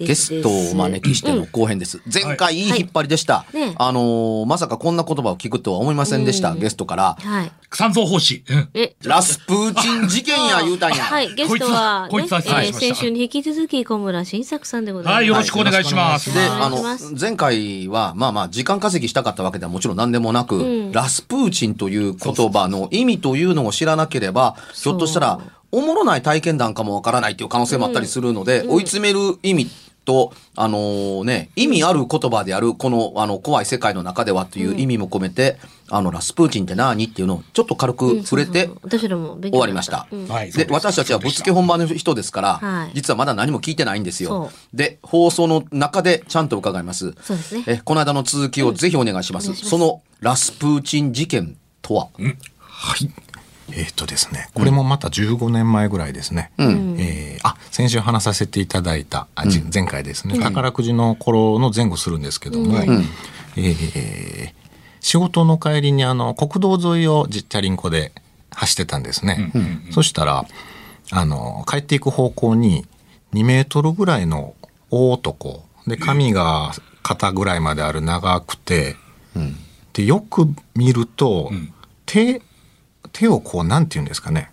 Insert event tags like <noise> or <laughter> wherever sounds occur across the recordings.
ゲストをお招きしての後編です、前回い。い引っ張りでした、い。ね。あのーまさかこんな言葉を聞くとは思いませんでした、うん。ゲストから。はい。三蔵法師。え、ラスプーチン事件や言うたんや、はい、ゲストは、ねこいつはこいつはえー先週に引き続き小村新作さんでございます。はいよろしくお願いします。で、あの前回は、まあまあ、時間稼ぎしたかったわけではもちろん何でもなく、ん。ラスプーチンという言葉の意味というのを知らなければ、ひょっとしたら、おもろない体験談かもわからないっていう可能性もあったりするので、追い詰める意味と、あのーね、意味ある言葉である、この、あの、怖い世界の中ではという意味も込めて、あの、ラスプーチンって何っていうのをちょっと軽く触れて、そうそうそう。私らも勉強終わりました。うん。はいで、私たちはぶっつけ本番の人ですから、はい。実はまだ何も聞いてないんですよ。そ。で、放送の中でちゃんと伺います。そうですね。え、この間の続きをぜひお願いします。お願いします。そのラスプーチン事件とは、はい。えーっとですね、これもまた15年前ぐらいですね。えーあ、先週話させていただいた、あじ前回ですね、宝くじの頃の前後するんですけども、えー仕事の帰りにあの国道沿いをじチャリンコで走ってたんですね。そしたら、あの、帰っていく方向に2メートルぐらいの大男、で、髪が肩ぐらいまである長くて、でよく見ると、手手をこうなんて言うんですかね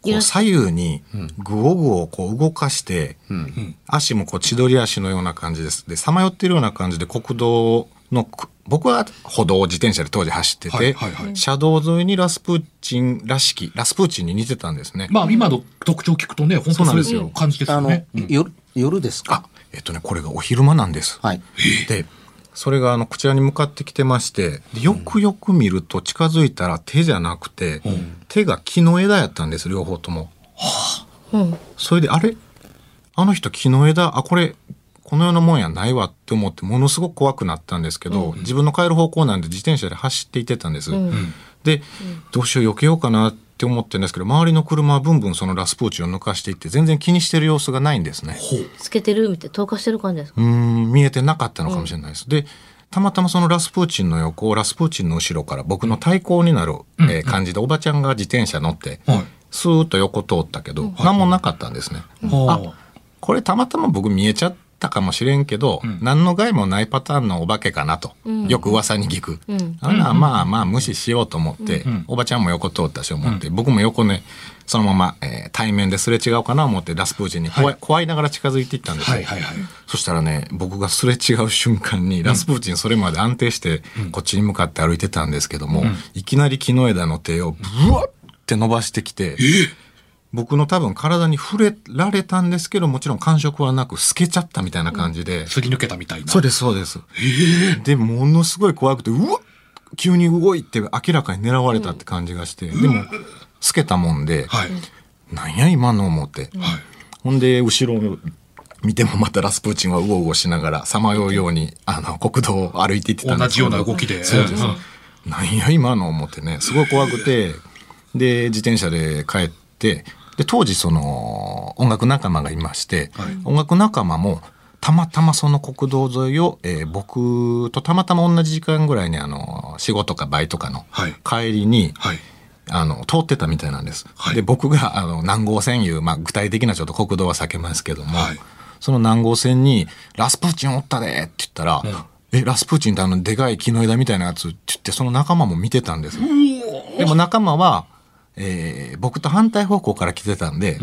こう左右にグオグオこう動かして、足もこう千鳥足のような感じですでさまよってるような感じで国道のく僕は歩道を自転車で当時走ってて、車道沿いにラスプーチンらしきラスプーチンに似てたんですね。まあ今の特徴聞くとね、本当そういう感じですあの、よね。夜、夜ですか？あえっとねこれがお昼間なんです。はい。でそれがあのこちらに向かってきてましてでよくよく見ると近づいたら手じゃなくて、手が木の枝やったんです両方とも。うん。それであれ？あの人木の枝？あこれこの世のもんやないわって思ってものすごく怖くなったんですけど、自分の帰る方向なんで自転車で走っていってたんです。で、どうしよう避けようかなって思ってるんですけど周りの車はブンブンそのラスプーチを抜かしていって全然気にしてる様子がないんですね。つけてるみたいな、透過してる感じですか？うーん見えてなかったのかもしれないです。でたまたまそのラスプーチンの横をラスプーチンの後ろから僕の対向になる、えー感じでおばちゃんが自転車乗って、はい。スーッと横通ったけど、何もなかったんですね。はあこれたまたま僕見えちゃったかもしれんけど、何の害もないパターンのお化けかなと、よく噂に聞く、あらまあまあ無視しようと思って、おばちゃんも横通ったし思って、僕も横ねそのまま、えー対面ですれ違うかな思ってラスプーチンに怖い,、怖いながら近づいていったんですよ。はいはいはい。そしたらね僕がすれ違う瞬間にラスプーチンそれまで安定してこっちに向かって歩いてたんですけども、いきなり木の枝の手をブワッて伸ばしてきて、僕の多分体に触れられたんですけどもちろん感触はなく透けちゃったみたいな感じで、すり抜けたみたいな。そうですそうです、でものすごい怖くてうわっ急に動いて明らかに狙われたって感じがして、でも透けたもんで、はい。なんや今の思って、はい。ほんで後ろを見てもまたラスプーチンはうごうごしながらさまようようにあの国道を歩いていってたんです同じような動きで。そうです、ん。なんや今の思ってね。すごい怖くてで自転車で帰ってで当時その音楽仲間がいまして、音楽仲間もたまたまその国道沿いを、えー僕とたまたま同じ時間ぐらいにあの仕事かバイトかのはい帰りに、はい。あの通ってたみたいなんです。はいで僕があの南郷線いう、まあ、具体的なちょっと国道は避けますけども、はいその南郷線に「ラスプーチンおったで」って言ったら「えラスプーチンってあのでかい木の枝みたいなやつ」って言ってその仲間も見てたんですよ。でも仲間は、えー僕と反対方向から来てたんで、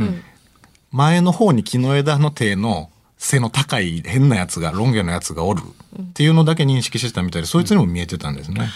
前の方に木の枝の手の背の高い変なやつがロン毛のやつがおるっていうのだけ認識してたみたいでそいつにも見えてたんですね。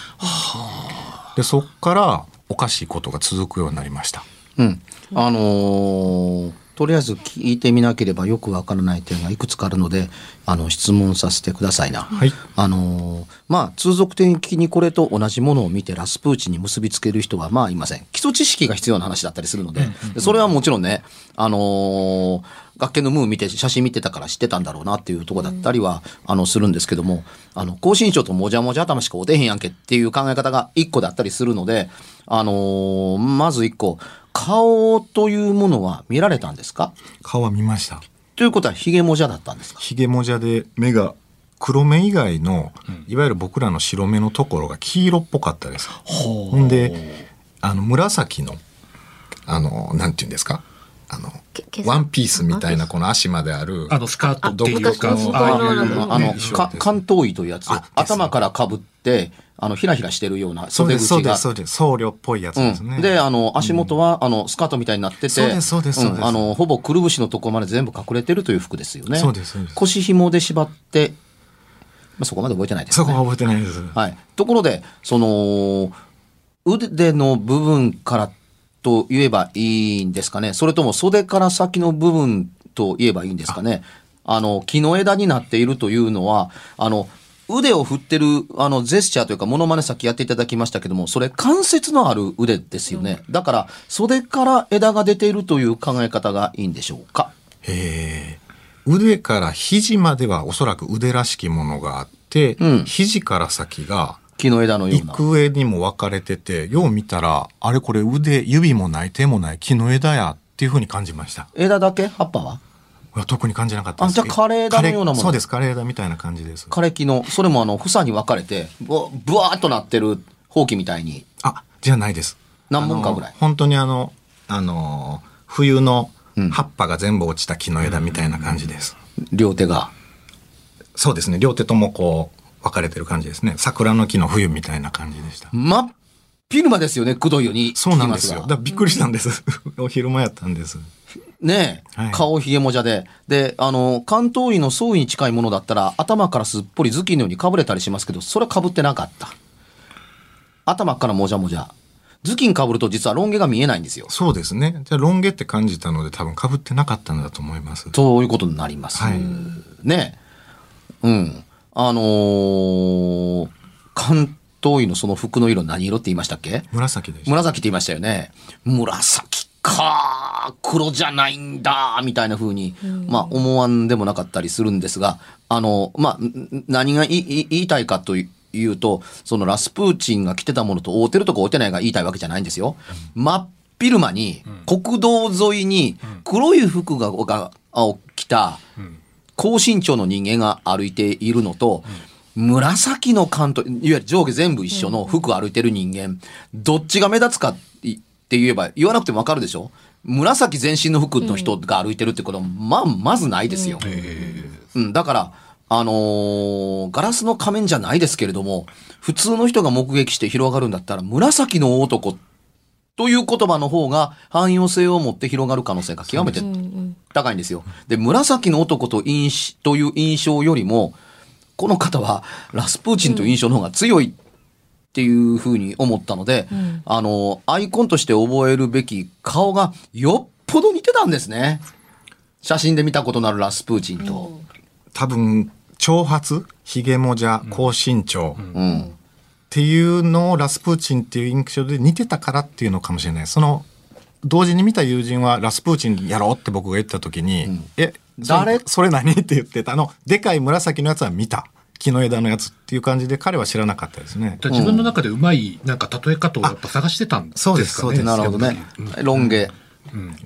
でそっからおかしいことが続くようになりました。うん、あのーとりあえず聞いてみなければよくわからない点がいくつかあるのであの質問させてくださいな。はい。あのーまあ通俗的にこれと同じものを見てラスプーチンに結びつける人はまあいません。基礎知識が必要な話だったりするので、でそれはもちろんねあのー学研のムーン見て写真見てたから知ってたんだろうなっていうところだったりは、あのするんですけどもあの高身長ともじゃもじゃ頭しかおてへんやんけっていう考え方が一個だったりするのであのーまず一個顔というものは見られたんですか？顔は見ました。ということはヒゲもじゃだったんですか？ひげもじゃで目が黒目以外の、いわゆる僕らの白目のところが黄色っぽかったです。ほんであの紫のあのなんていうんですか？あのワンピースみたいなこの足まである。あの、スカートっていうか、あ昔のあの関東医というやつ。頭からかぶってあのひらひらしてるような袖口が。そうですそうです。僧侶っぽいやつですね。うん、であの足元は、あのスカートみたいになっててそうですそうですそうです。ん。あのほぼくるぶしのところまで全部隠れてるという服ですよね。そうですそうです。腰紐で縛って、まあ、そこまで覚えてないですよね。そこは覚えてないです。はい、ところでその腕の部分からと言えばいいんですかね。それとも袖から先の部分と言えばいいんですかね。あの木の枝になっているというのはあの腕を振ってるあのジェスチャーというかモノマネさっきやっていただきましたけどもそれ関節のある腕ですよね、だから袖から枝が出ているという考え方がいいんでしょうか。え。ー腕から肘まではおそらく腕らしきものがあって、うん。肘から先が木の枝のような。幾上にも分かれててよう見たらあれこれ腕指もない手もない木の枝やっていうふうに感じました。枝だけ葉っぱは？いや特に感じなかったです。あじゃあ枯れ枝のようなもの。そうです枯れ枝みたいな感じです。枯れ木のそれもあの房に分かれてぶぶわーっとなってるほうきみたいに。あじゃないです。何本かぐらい？あの本当にあのあの冬のうん。葉っぱが全部落ちた木の枝みたいな感じです、両手が。そうですね。両手ともこう分かれてる感じですね。桜の木の冬みたいな感じでした。真っ昼間ですよねくどいように。そうなんですよ。だびっくりしたんです。<laughs> お昼間やったんです。ねえ、はい。顔ひげもじゃで。であの関東医の総医に近いものだったら頭からすっぽり頭巾のようにかぶれたりしますけどそれはかぶってなかった。頭からもじゃもじゃ。頭巾かぶると実はロン毛が見えないんですよ。そうですね。じゃあロン毛って感じたので多分被ってなかったんだと思います。そういうことになります、はい。ねえ。うんあのー関東医のその服の色何色って言いましたっけ？紫で紫って言いましたよね。紫か黒じゃないんだみたいな風に、まあ思わんでもなかったりするんですが、あの、まあ、ん何がいい言いたいかというと、そのラスプーチンが着てたものと合うてるとか合うてないが言いたいわけじゃないんですよ。真っ昼間に国道沿いに黒い服ががを着た高身長の人間が歩いているのと、紫の関東いわゆる上下全部一緒の服を歩いてる人間、どっちが目立つかって言えば言わなくてもわかるでしょ？紫全身の服の人が歩いてるってことは、まあ、まずないですよ。うん、だから、あのーガラスの仮面じゃないですけれども、普通の人が目撃して広がるんだったら、紫の男という言葉の方が汎用性を持って広がる可能性が極めて高いんですよ。で、紫の男と印という印象よりも、この方はラスプーチンという印象の方が強いっていうふうに思ったので、あの、アイコンとして覚えるべき顔がよっぽど似てたんですね。写真で見たことのあるラスプーチンと。多分長髪ひげもじゃ高身長、うん。っていうのをラスプーチンっていう印象で似てたからっていうのかもしれないその同時に見た友人はラスプーチンやろうって僕が言った時に「え誰？そそれ何?」って言ってたあのでかい紫のやつは見た木の枝のやつっていう感じで彼は知らなかったですね。自分の中でうまい、なんか例え方をやっぱ探してたんですかね。そうですそうですなるほどね。ロン毛。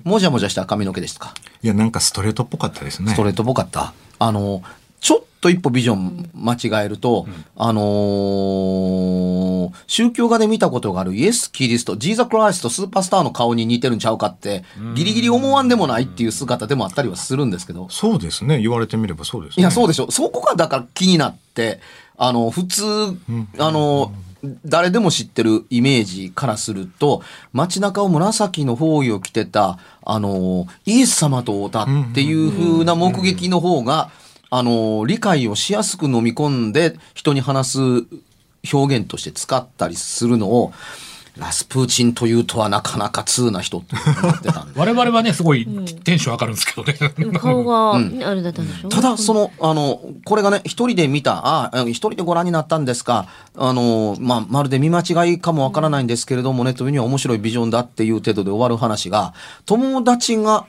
もじゃもじゃした髪の毛でしたか？いやなんかストレートっぽかったですね。ストレートっぽかった。あの、ちょっと一歩ビジョン間違えると、あのー宗教画で見たことがあるイエス・キリスト、ジーザ・クライスト、スーパースターの顔に似てるんちゃうかって、ギリギリ思わんでもないっていう姿でもあったりはするんですけど、そうですね。言われてみればそうですね。いや、そうでしょ。そこがだから気になって、あの、普通、あの、誰でも知ってるイメージからすると、街中を紫の包囲を着てた、あの、イエス様と会うたっていう風な目撃の方が、あの、理解をしやすく飲み込んで人に話す表現として使ったりするのを、ラスプーチンというとはなかなか通な人って思ってたんで。我々はね、すごいテンション上がるんですけどね。顔が、ねあれだったんでしょただ、その、あの、これがね、一人で見た、ああ、一人でご覧になったんですか、あの、まあ、まるで見間違いかもわからないんですけれどもね、というには面白いビジョンだっていう程度で終わる話が、友達が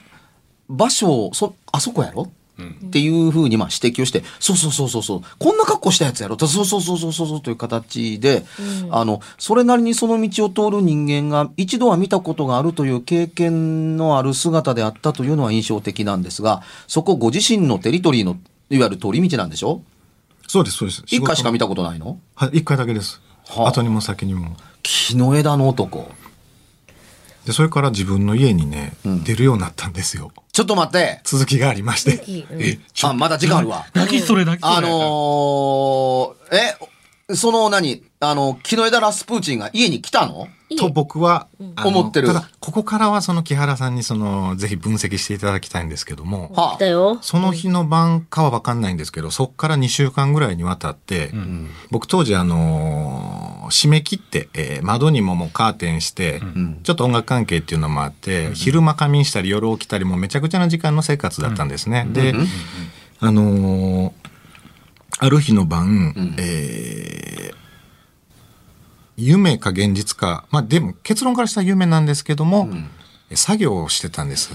場所を、そ、あそこやろ？っていうふうにまあ指摘をして、そうそうそうそうそう、こんな格好したやつやろ。とそうそうそうそうそうそうという形で、あの、それなりにその道を通る人間が一度は見たことがあるという経験のある姿であったというのは印象的なんですが、そこご自身のテリトリーのいわゆる通り道なんでしょ？そうですそうです。一回しか見たたことないの？はい一回だけです、はあ。後にも先にも。木の枝の男。でそれから自分の家にね、ん。出るようになったんですよ。ちょっと待って。続きがありまして。え、ちょあ、まだ時間あるわ。何それ何それ。あのー、え、その何？あの、木の枝ラスプーチンが家に来たの？と僕は、思ってる。ただここからはその木原さんにそのぜひ分析していただきたいんですけども。その日の晩かは分かんないんですけどそこから2週間ぐらいにわたって、僕当時あのー締め切って、えー窓にももうカーテンして、ちょっと音楽関係っていうのもあって、昼間仮眠したり夜起きたりもうめちゃくちゃな時間の生活だったんですね。で、あのーある日の晩、えー夢か現実か、まあでも結論からしたら夢なんですけども、作業をしてたんです。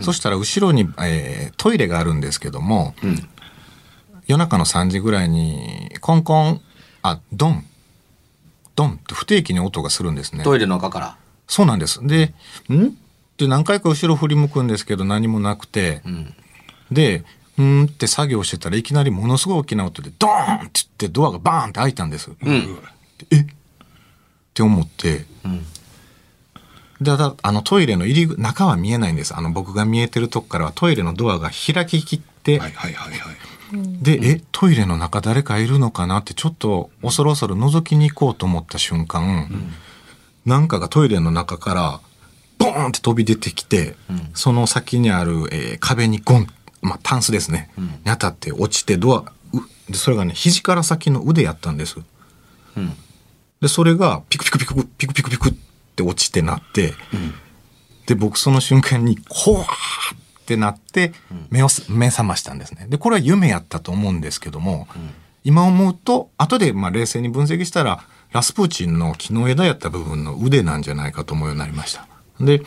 そしたら後ろに、えートイレがあるんですけども、夜中の3時ぐらいにコンコン、あ、ドン、ドン。って不定期に音がするんですね。トイレの中から。そうなんです。で、ん？って何回か後ろ振り向くんですけど何もなくて、で、うーん？って作業してたらいきなりものすごい大きな音でドーンって言ってドアがバーンって開いたんです。え？って思って、でただあのトイレの入り口中は見えないんです。あの僕が見えてるとこからはトイレのドアが開ききって、はいはいはいはい。で、えトイレの中誰かいるのかなってちょっと恐る恐る覗きに行こうと思った瞬間、なんかがトイレの中からボーンって飛び出てきて、その先にある、えー壁にゴン、まあ、タンスですね、に当たって落ちてドアうでそれがね肘から先の腕やったんです。でそれがピクピクピクピクピクピクって落ちてなって、で僕その瞬間にこわーってなって目をす目覚ましたんですね。でこれは夢やったと思うんですけども、今思うと後でまあ冷静に分析したらラスプーチンの木の枝やった部分の腕なんじゃないかと思うようになりました。で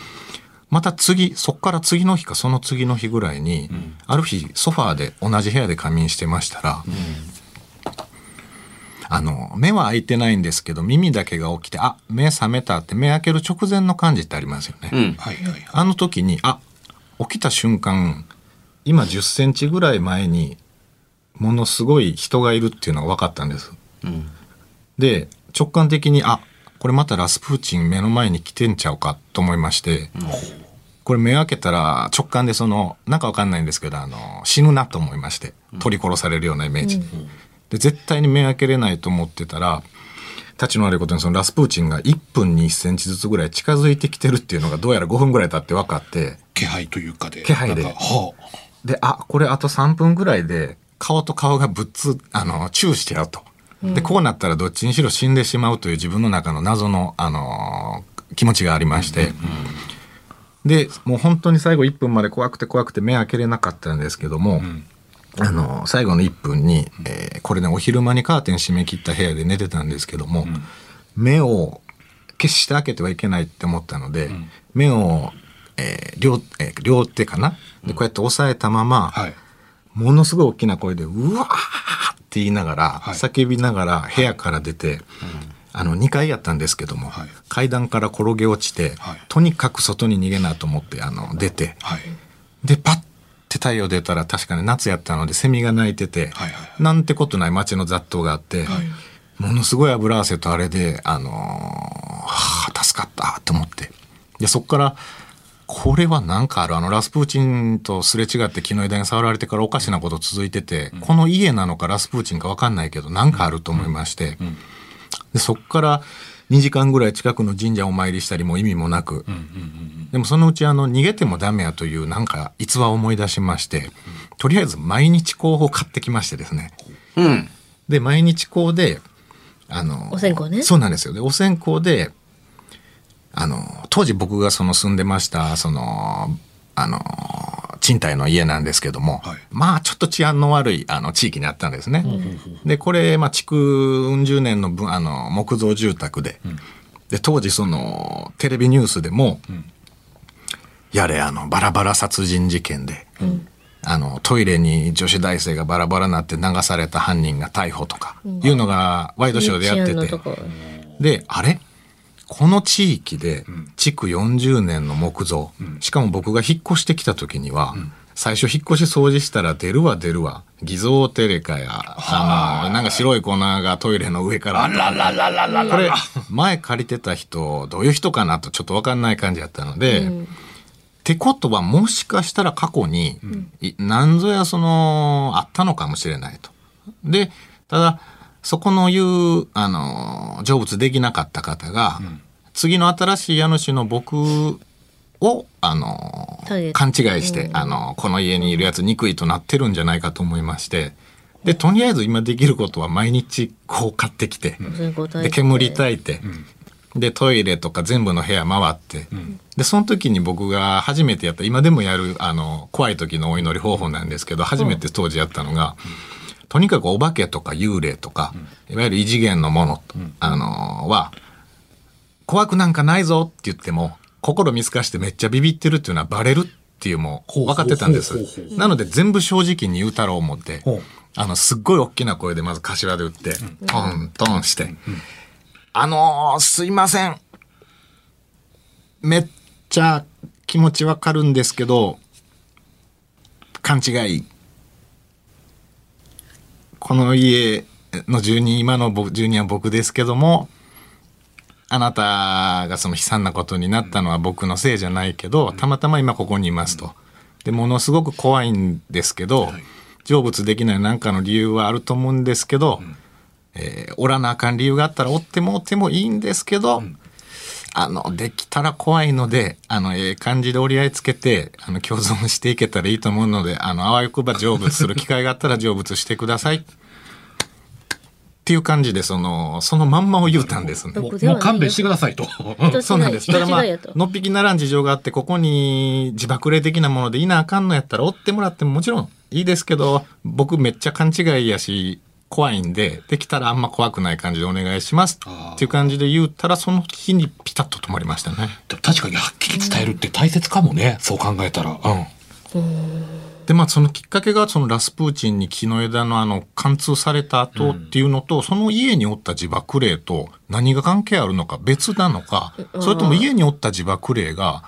また次そっから次の日かその次の日ぐらいに、ある日ソファーで同じ部屋で仮眠してましたら、あの、目は開いてないんですけど、耳だけが起きて、あ、目覚めたって目開ける直前の感じってありますよね。うん。はいはいはい。あの時に、あ、起きた瞬間、今10センチぐらい前に、ものすごい人がいるっていうのが分かったんです。で、直感的に、あ、これまたラスプーチン目の前に来てんちゃうかと思いまして、これ目開けたら直感でその、なんかわかんないんですけど、あの、死ぬなと思いまして、取り殺されるようなイメージ。で、絶対に目開けれないと思ってたら、立ちの悪いことにそのラスプーチンが1分に1センチずつぐらい近づいてきてるっていうのがどうやら5分ぐらい経って分かって、気配というかで。気配ではで、あ、これあと3分ぐらいで、顔と顔がぶっつ、あの、チューしてやると。で、こうなったらどっちにしろ死んでしまうという自分の中の謎の、あのー気持ちがありまして。で、もう本当に最後1分まで怖くて怖くて目開けれなかったんですけども、あのー最後の1分に、えーこれね、お昼間にカーテン閉め切った部屋で寝てたんですけども、目を決して開けてはいけないって思ったので、目を、えー両、えー両手かな？で、こうやって押さえたまま、はい。ものすごい大きな声で、うわーって言いながら、はい。叫びながら部屋から出て、あの、2階やったんですけども、はい。階段から転げ落ちて、はい。とにかく外に逃げなと思って、あの、出て、はい。で、パッって太陽出たら確かに夏やったのでセミが鳴いてて、はいはいなんてことない街の雑踏があって、ものすごい油汗とあれで、あのーはあ、助かったと思って。で、そっから、これはなんかある。あの、ラスプーチンとすれ違って木の枝に触られてからおかしなこと続いてて、この家なのかラスプーチンかわかんないけど、なんかあると思いまして、でそっから2時間ぐらい近くの神社をお参りしたりも意味もなく、でもそのうちあの逃げてもダメやというなんか逸話を思い出しまして、とりあえず毎日香を買ってきましてですね。うん。で、毎日香で、あの、お線香ねそうなんですよ。で、お線香で、あの、当時僕がその住んでました、その、あの、賃貸の家なんですけども、はい。まあちょっと治安の悪いあの地域にあったんですね。で、これ、まあ築うん十年の分あの木造住宅で、で、当時そのテレビニュースでも、やれあのバラバラ殺人事件で、あのトイレに女子大生がバラバラになって流された犯人が逮捕とかいうのがワイドショーでやってて、であれ？この地域で築40年の木造、しかも僕が引っ越してきた時には、最初引っ越し掃除したら出るわ出るわ。偽造テレカやあ。のなんか白い粉がトイレの上から。これ前借りてた人どういう人かなとちょっと分かんない感じやったので、ってことはもしかしたら過去に、い何ぞやそのあったのかもしれないと。でただそこの言うあの成仏できなかった方が、次の新しい家主の僕をあの勘違いして、あのこの家にいるやつ憎いとなってるんじゃないかと思いましてでとりあえず今できることは毎日こう買ってきて、お線香焚いて。で煙焚いて、でトイレとか全部の部屋回って、でその時に僕が初めてやった今でもやるあの怖い時のお祈り方法なんですけど初めて当時やったのが、とにかくお化けとか幽霊とか、いわゆる異次元のもの、あのは怖くなんかないぞって言っても心見透かしてめっちゃビビってるっていうのはバレるっていうもう分かってたんです。なので全部正直に言うたろう思って、あのすっごい大きな声でまず頭で打って、トントンして、あのーすいません。めっちゃ気持ちわかるんですけど、勘違い。この家の住人、今の僕住人は僕ですけども、あなたがその悲惨なことになったのは僕のせいじゃないけど、たまたま今ここにいますと。で、ものすごく怖いんですけど、成仏できない何かの理由はあると思うんですけど、えーおらなあかん理由があったらおってもおってもいいんですけど、あの、できたら怖いので、あの、ええ感じで折り合いつけて、あの、共存していけたらいいと思うので、あの、あわよくば成仏する機会があったら成仏してください。っていう感じで、その、そのまんまを言うたんですね。もうもう勘弁してくださいと。人そうなんです。人ただまあのっぴきならん事情があって、ここに自爆霊的なものでいなあかんのやったら追ってもらってももちろんいいですけど、僕めっちゃ勘違いやし、怖いんで、できたらあんま怖くない感じでお願いしますっていう感じで言ったら、その日にピタッと止まりましたね。でも確かにはっきり伝えるって大切かもね。そう考えたら。うん。で、まあそのきっかけがそのラスプーチンに木の枝のあの貫通された後っていうのと、その家におった自爆霊と何が関係あるのか別なのか、それとも家におった自爆霊が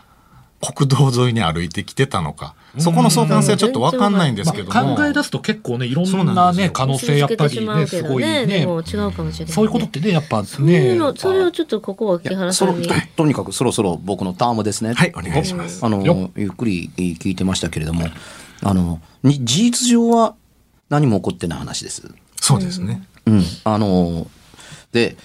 国道沿いに歩いてきてたのか、そこの相関性はちょっとわかんないんですけども。まあ考え出すと結構ね、いろんなね、可能性やっぱりね、すごいね。違うかもしれない。そういうことってね、やっぱそういうね。の、それをちょっとここは木原さんに。ととにかくそろそろ僕のタームですね。はい、お願いします。あのよゆっくり聞いてましたけれども、あのに事実上は何も起こってない話です。そうですね。うん、あので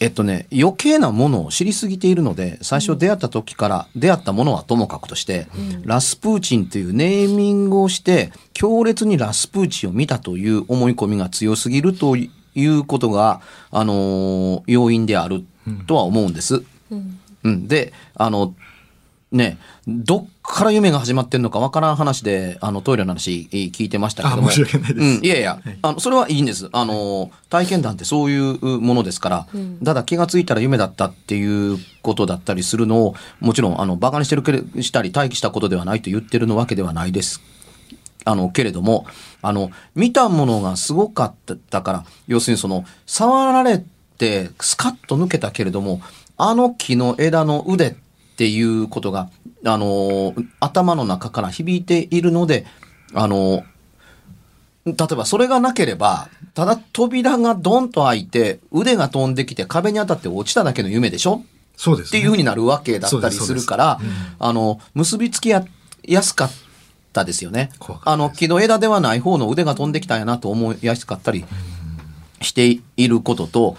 えっとね余計なものを知りすぎているので最初出会った時から出会ったものはともかくとして、ラスプーチンというネーミングをして強烈にラスプーチンを見たという思い込みが強すぎるということが、あの要因であるとは思うんです。うん、であのねどっから夢が始まってんのかわからん話であのトイレの話えー聞いてましたけど。もあ申し訳ないです。うん、いやいや、あのそれはいいんです。あの体験談ってそういうものですから、ただ気がついたら夢だったっていうことだったりするのをもちろんあのバカにしてるけれしたり待機したことではないと言ってるのわけではないです。あの、けれども、あの、見たものがすごかったから、要するにその、触られてスカッと抜けたけれども、あの木の枝の腕っていうことが、あの、頭の中から響いているので、あの、例えばそれがなければ、ただ扉がドンと開いて、腕が飛んできて壁に当たって落ちただけの夢でしょ？そうです、っていうふうになるわけだったりするから、あの、結びつきややすかったですよね。あの、木の枝ではない方の腕が飛んできたんやなと思いやすかったりしていることと、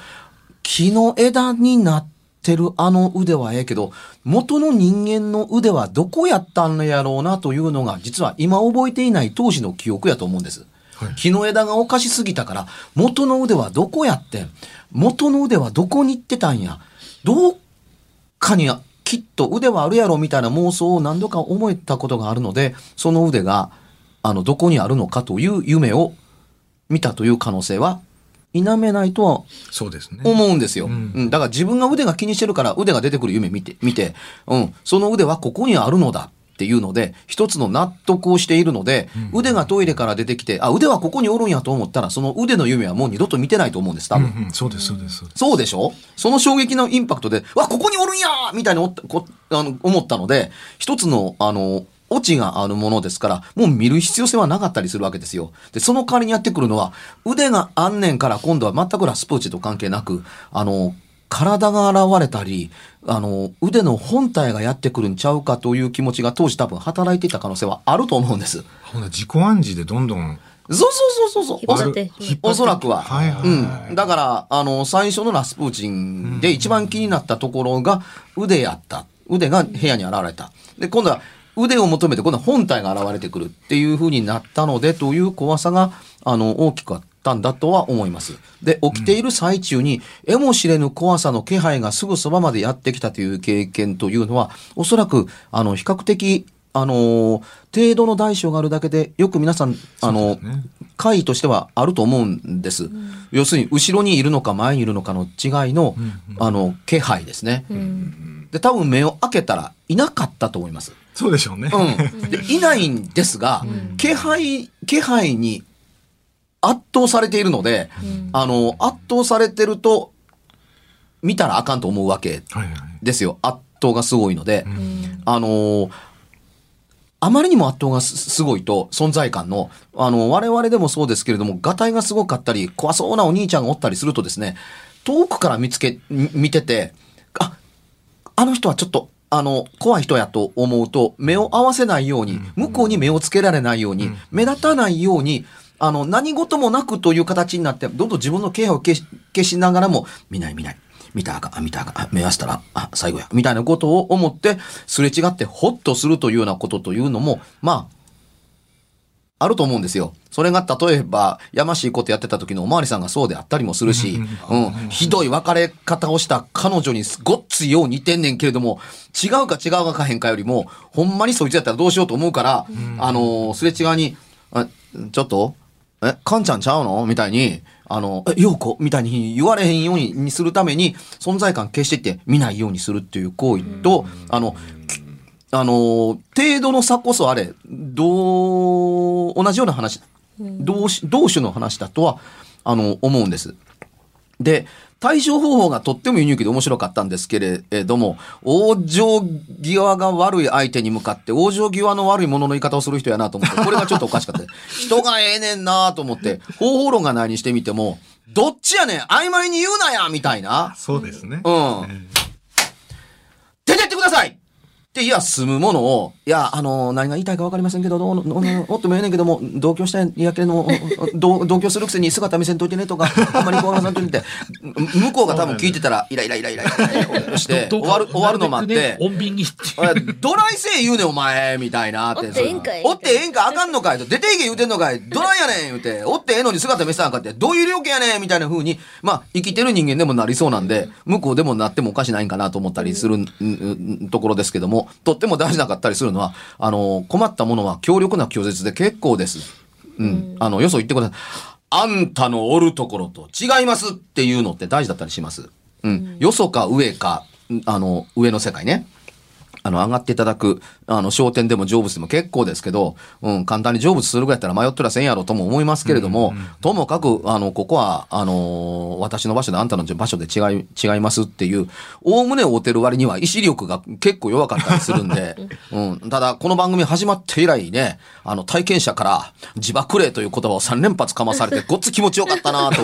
木の枝になってるあの腕はええけど、元の人間の腕はどこやったんやろうなというのが、実は今覚えていない当時の記憶やと思うんです。木の枝がおかしすぎたから、元の腕はどこやってん？元の腕はどこに行ってたんや？どっかにきっと腕はあるやろみたいな妄想を何度か思えたことがあるので、その腕が、あの、どこにあるのかという夢を見たという可能性は、否めないとはそうですね。思うんですよ。うん、だから自分が腕が気にしてるから腕が出てくる夢見て、見て、うん、その腕はここにあるのだっていうので、一つの納得をしているので、腕がトイレから出てきて、あ、腕はここにおるんやと思ったら、その腕の夢はもう二度と見てないと思うんです、多分。うんうん、そうです、そうです。そうでしょ？その衝撃のインパクトで、わ、ここにおるんやみたいにあの思ったので、一つの、あの、オチがあるものですから、もう見る必要性はなかったりするわけですよ。で、その代わりにやってくるのは、腕があんねんから今度は全くラスプーチと関係なく、あの、体が現れたり、あの、腕の本体がやってくるんちゃうかという気持ちが当時多分働いていた可能性はあると思うんです。ほな自己暗示でどんどんそうそうそうそうそう。おそらくは。はいはいはいうん。だから、あの、最初のラスプーチンで一番気になったところが腕やった。腕が部屋に現れた。で、今度は腕を求めて、今度は本体が現れてくるっていう風になったので、という怖さが、あの、大きくあったんだとは思います。で、起きている最中に、得も知れぬ怖さの気配がすぐそばまでやってきたという経験というのは、おそらく、あの、比較的、あのー程度の大小があるだけで、よく皆さん、あの、回為としてはあると思うんです。要するに、後ろにいるのか前にいるのかの違いの、あの、気配ですね。で、多分目を開けたらいなかったと思います。そうでしょうね。うん。<laughs> で、いないんですが、気配、気配に圧倒されているので、あの、圧倒されてると、見たらあかんと思うわけはいはい。ですよ。圧倒がすごいので。あのーあまりにも圧倒がすすごいと、存在感の、あの、我々でもそうですけれども、ガタイがすごかったり、怖そうなお兄ちゃんがおったりするとですね、遠くから見つけ、み見てて、あ、あの人はちょっと、あの、怖い人やと思うと、目を合わせないように、向こうに目をつけられないように、目立たないように、あの、何事もなくという形になって、どんどん自分の気配を消し消しながらも、見ない見ない。見たらあかん、あ見たらあかん、あ目合わせたら、あ、最後や。みたいなことを思って、すれ違ってホッとするというようなことというのも、まあ、あると思うんですよ。それが例えば、やましいことやってた時のおまわりさんがそうであったりもするし、うん、ひどい別れ方をした彼女にごっついよう似てんねんけれども、違うか違うかかへんかよりも、ほんまにそいつやったらどうしようと思うから、あのーすれ違いに、あちょっと、え、カンちゃんちゃうの？みたいに、あの、え、ヨウコみたいに言われへんようににするために、存在感消していって見ないようにするっていう行為と、あの、きあの、程度の差こそあれ、どう、同じような話、同種同種の話だとは、あの、思うんです。で、対処方法がとってもユニークで面白かったんですけれども、往生際が悪い相手に向かって、往生際の悪いものの言い方をする人やなと思って、これがちょっとおかしかった。<laughs> 人がええねんなと思って、方法論がないにしてみても、どっちやねん曖昧に言うなやみたいな。そうですね。うん。出てってくださいって、いや、済むものを、いや、あの、何が言いたいか分かりませんけど、どうの、どうのおってもええねんけども、同居したんやけれど、同居するくせに姿見せんといてねとか、あんまり怖がらんといてって、向こうが多分聞いてたら、イライライライライラして、終わる、終わるの待って、穏便にっておいどないせえ言うねんお前みたいなって。おってええんかいおってえんかあかんのかいと。出ていけ言うてんのかいどないやねん言うて。おってええのに姿見せたんかって。どういう料金やねんみたいな風に、まあ、生きてる人間でもなりそうなんで、向こうでもなってもおかしないんかなと思ったりする、んところですけども、とっても大事なかったりするのは、あの、困ったものは強力な拒絶で結構です。うん。あの、よそ言ってください。あんたのおるところと違いますっていうのって大事だったりします。うん。よそか上か、んあの、上の世界ね。あの、上がっていただく、あの、商店でも成仏でも結構ですけど、うん、簡単に成仏するぐらいやったら迷ってらせんやろとも思いますけれども、ともかく、あの、ここは、あのー私の場所であんたの場所で違い、違いますっていう、おおむね合うてる割には意志力が結構弱かったりするんで、<laughs> うん、ただ、この番組始まって以来ね、あの、体験者から、自爆霊という言葉を3連発かまされて、<laughs> ごっつ気持ちよかったなと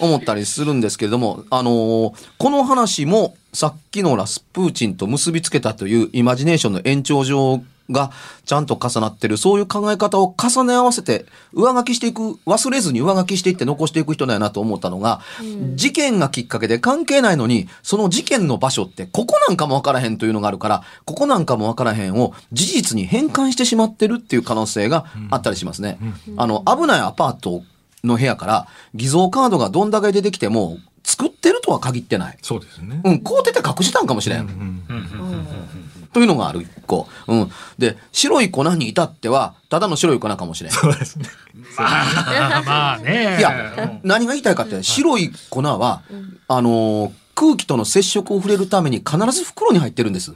思ったりするんですけれども、あのーこの話も、さっきのラスプーチンと結びつけたというイマジネーションの延長上がちゃんと重なってる、そういう考え方を重ね合わせて上書きしていく、忘れずに上書きしていって残していく人だよなと思ったのが、事件がきっかけで関係ないのに、その事件の場所ってここなんかもわからへんというのがあるから、ここなんかもわからへんを事実に変換してしまってるっていう可能性があったりしますね。あの、危ないアパートの部屋から偽造カードがどんだけ出てきても、作ってるとは限ってない。そうですね。うん、こうてて隠したんかもしれん。というのがある一個。うん。で、白い粉に至っては、ただの白い粉かもしれん。そうですね。まあ <laughs> まあね。いや、何が言いたいかって、白い粉は、あのー空気との接触を触れるために必ず袋に入ってるんです。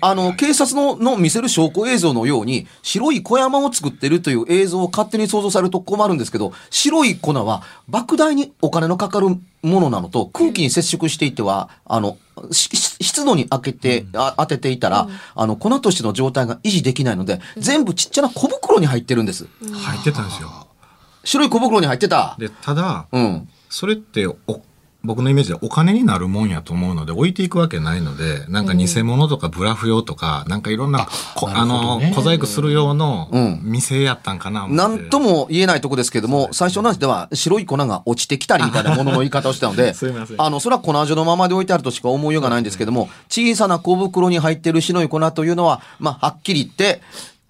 あの、警察のの見せる証拠映像のように、白い小山を作ってるという映像を勝手に想像されると困るんですけど、白い粉は莫大にお金のかかるものなのと、空気に接触していては、あの、湿度に当てて、あ当てていたら、あの、粉としての状態が維持できないので、全部ちっちゃな小袋に入ってるんです。入ってたんですよ。白い小袋に入ってた。で、ただ、うん。それってお僕のイメージでお金になるもんやと思うので置いていくわけないのでなんか偽物とかブラフ用とか、なんかいろんなこあの小細工する用のうん。店やったんかな思って。なんとも言えないとこですけども、最初の話では白い粉が落ちてきたりみたいなものの言い方をしたのであの、それは粉状のままで置いてあるとしか思いようがないんですけども、小さな小袋に入ってる白い粉というのは、まあ、はっきり言って、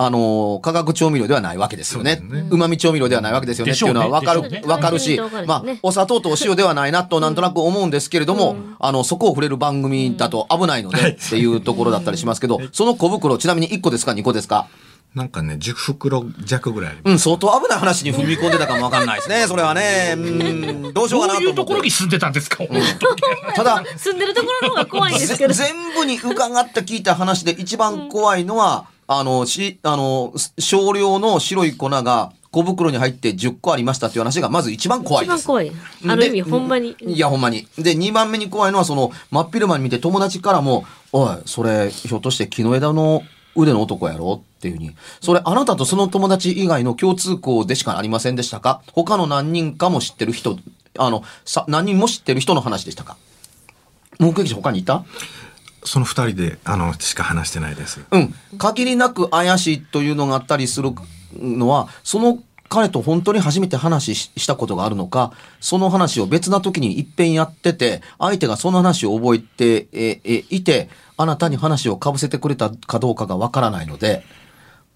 あの化学調味料ではないわけですよね。そうですね。旨味調味料ではないわけですよね。っていうのはわかるでしょうね、わかるしまあ、お砂糖とお塩ではないなとなんとなく思うんですけれども、あの、そこを触れる番組だと危ないのでっていうところだったりしますけど、その小袋、ちなみに1個ですか？2個ですか？なんかね10袋弱ぐらいあります。うん、相当危ない話に踏み込んでたかもわかんないですね。それはね。うん、どうしようかなと思って。どういうところに住んでたんですか、本当にただ、住んでるところの方が怖いんですけど。ぜ全部に伺って聞いた話で一番怖いのは、あの、し、あの、少量の白い粉が小袋に入って10個ありましたっていう話がまず一番怖いです。一番怖い。ある意味、でほんまに。いや、ほんまに。で、2番目に怖いのは、その、真っ昼間に見て友達からも、おい、それ、ひょっとして木の枝の腕の男やろっていうふうに。それ、あなたとその友達以外の共通項でしかありませんでしたか？他の何人かも知ってる人、あの、さ、何人も知ってる人の話でしたか？目撃者他にいた？その二人であのしか話してないですうん。限りなく怪しいというのがあったりするのは、その彼と本当に初めて話ししたことがあるのか、その話を別な時に一遍やってて、相手がその話を覚えて、ええいて、あなたに話をかぶせてくれたかどうかがわからないので、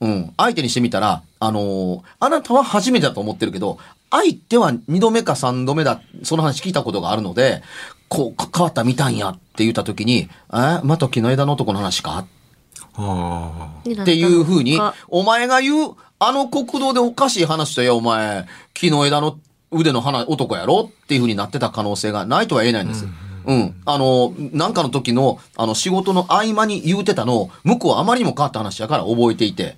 うん。相手にしてみたら、あのーあなたは初めてだと思ってるけど、相手は二度目か三度目だ、その話聞いたことがあるので、こう、か変わった見たんやって言った時に、えまた木の枝の男の話か？あっていうふうに、お前が言う、あの国道でおかしい話とや、お前、木の枝の腕の花男やろ？っていうふうになってた可能性がないとは言えないんです。うん。あの、なんかの時の、あの、仕事の合間に言うてたのを、向こうはあまりにも変わった話やから覚えていて、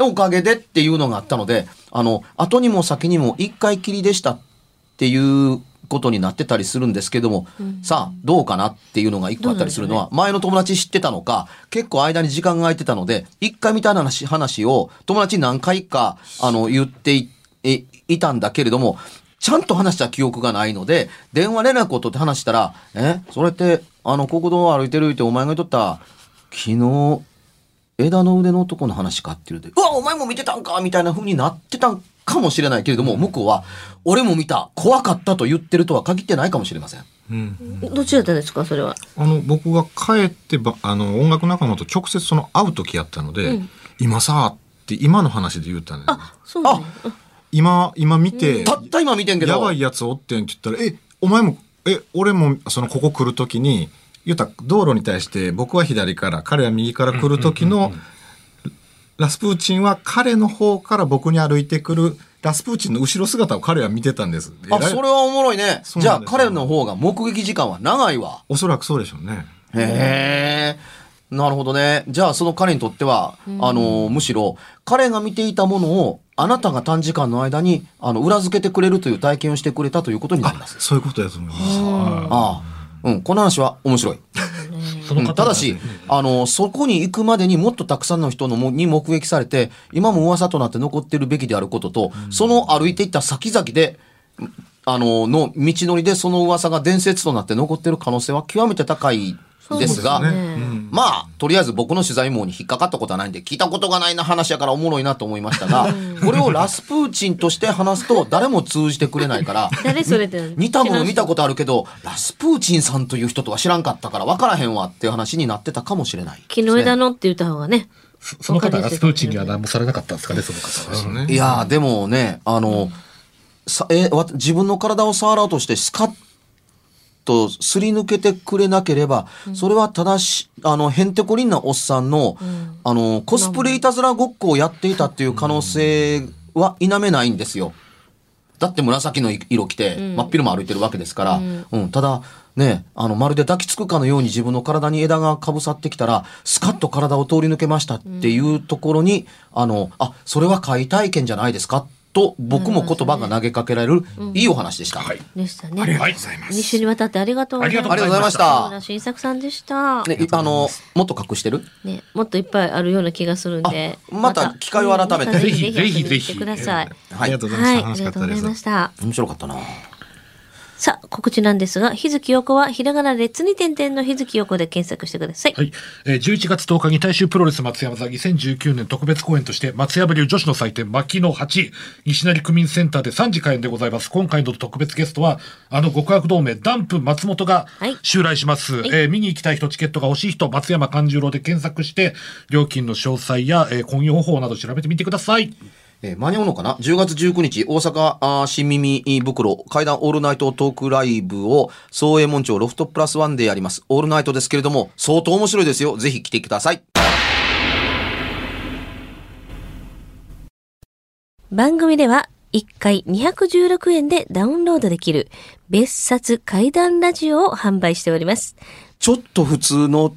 おかげでっていうのがあったので、あの、後にも先にも一回きりでしたっていうことになってたりするんですけども、さあ、どうかなっていうのが一個あったりするのは、前の友達知ってたのか、結構間に時間が空いてたので、一回みたいな話話を友達に何回か、あの、言っていいいたんだけれども、ちゃんと話した記憶がないので、電話連絡を取って話したら、え、それって、あの、国道を歩いてる？ってお前が言っとった、昨日、枝の腕の男の話か？って言うて、うわ、お前も見てたんか？みたいな風になってたんかもしれないけれども、向こうは、俺も見た、怖かったと言ってるとは限ってないかもしれません。うん。どっちだったんですか、それは？あの僕が帰ってばあの音楽仲間と直接その会う時やったので、今さって今の話で言ったんですあ、そうなん。だ。今今見て、たった今見てんけど、やばいやつおってんって言ったら、え、お前も、え、俺も、その、ここ来るときに、言ったら道路に対して、僕は左から、彼は右から来る時の、ラスプーチンは彼の方から僕に歩いてくる、ラスプーチンの後ろ姿を彼は見てたんです。あ、それはおもろいね。じゃあ彼の方が目撃時間は長いわ。おそらくそうでしょうね。へえ。なるほどね。じゃあその彼にとっては、あの、むしろ彼が見ていたものをあなたが短時間の間にあの裏付けてくれるという体験をしてくれたということになります。そういうことだと思います。ああ。うん、この話は面白い。ただし、あの、そこに行くまでにもっとたくさんの人のもに目撃されて、今も噂となって残ってるべきであることと、その歩いていった先々で、あの、の道のりでその噂が伝説となって残ってる可能性は極めて高いですが、まあ、とりあえず僕の取材網に引っかかったことはないんで、聞いたことがないな話やからおもろいなと思いましたが、これをラスプーチンとして話すと誰も通じてくれないから、<laughs> 誰それって似たもの見たことあるけど、ラスプーチンさんという人とは知らんかったから分からへんわっていう話になってたかもしれない、木の枝のって言った方がね。そその方ラスプーチンには何もされなかったんですかねその方。は。いやーでもね、あの、さえわ自分の体を触ろうとしてスカッとすり抜けてくれなければ、それはただし、あの、へんてこりんなおっさんの、あの、コスプレいたずらごっこをやっていたっていう可能性は否めないんですよ。だって紫の色着て、真っ昼も歩いてるわけですから、うん、ただ、ね、あの、まるで抱きつくかのように自分の体に枝がかぶさってきたら、スカッと体を通り抜けましたっていうところに、あの、あ、それは怪体験じゃないですかと、僕も言葉が投げかけられる、いいお話でした。はい。でしたね。ありがとうございます。二週にわたってありがとうございます。ありがとうございました新作さんでした。ね、いあの、もっと隠してる？ね、もっといっぱいあるような気がするんで。あまた機会を改めてうんぜひぜひ遊びに来てください。はいありが。とうござはいい、ました。ありがとうございました。面白かったな。さあ、告知なんですが、日月陽子はひらがな列に点々の日月陽子で検索してください。はい。えー、11月10日に大衆プロレス松山座2019年特別公演として松山流女子の祭典牧野8西成区民センターで3時開演でございます。今回の特別ゲストはあの極悪同盟ダンプ松本がはい襲来します。えー見に行きたい人チケットが欲しい人松山勘十郎で検索して料金の詳細や、えー、婚用方法など調べてみてください。えー間に合うのかな ?10 月19日、大阪あー新耳袋階段オールナイトトークライブを、総営門町ロフトプラスワンでやります。オールナイトですけれども、相当面白いですよ。ぜひ来てください。番組では1回216円でダウンロードできる別冊怪談ラジオを販売しております。ちょっと普通の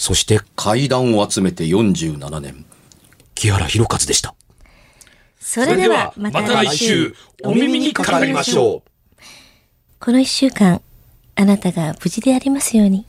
そして階段を集めて47年、木原博一でした。それではまた来週、お耳にかかりましょうこの一週間、あなたが無事でありますように。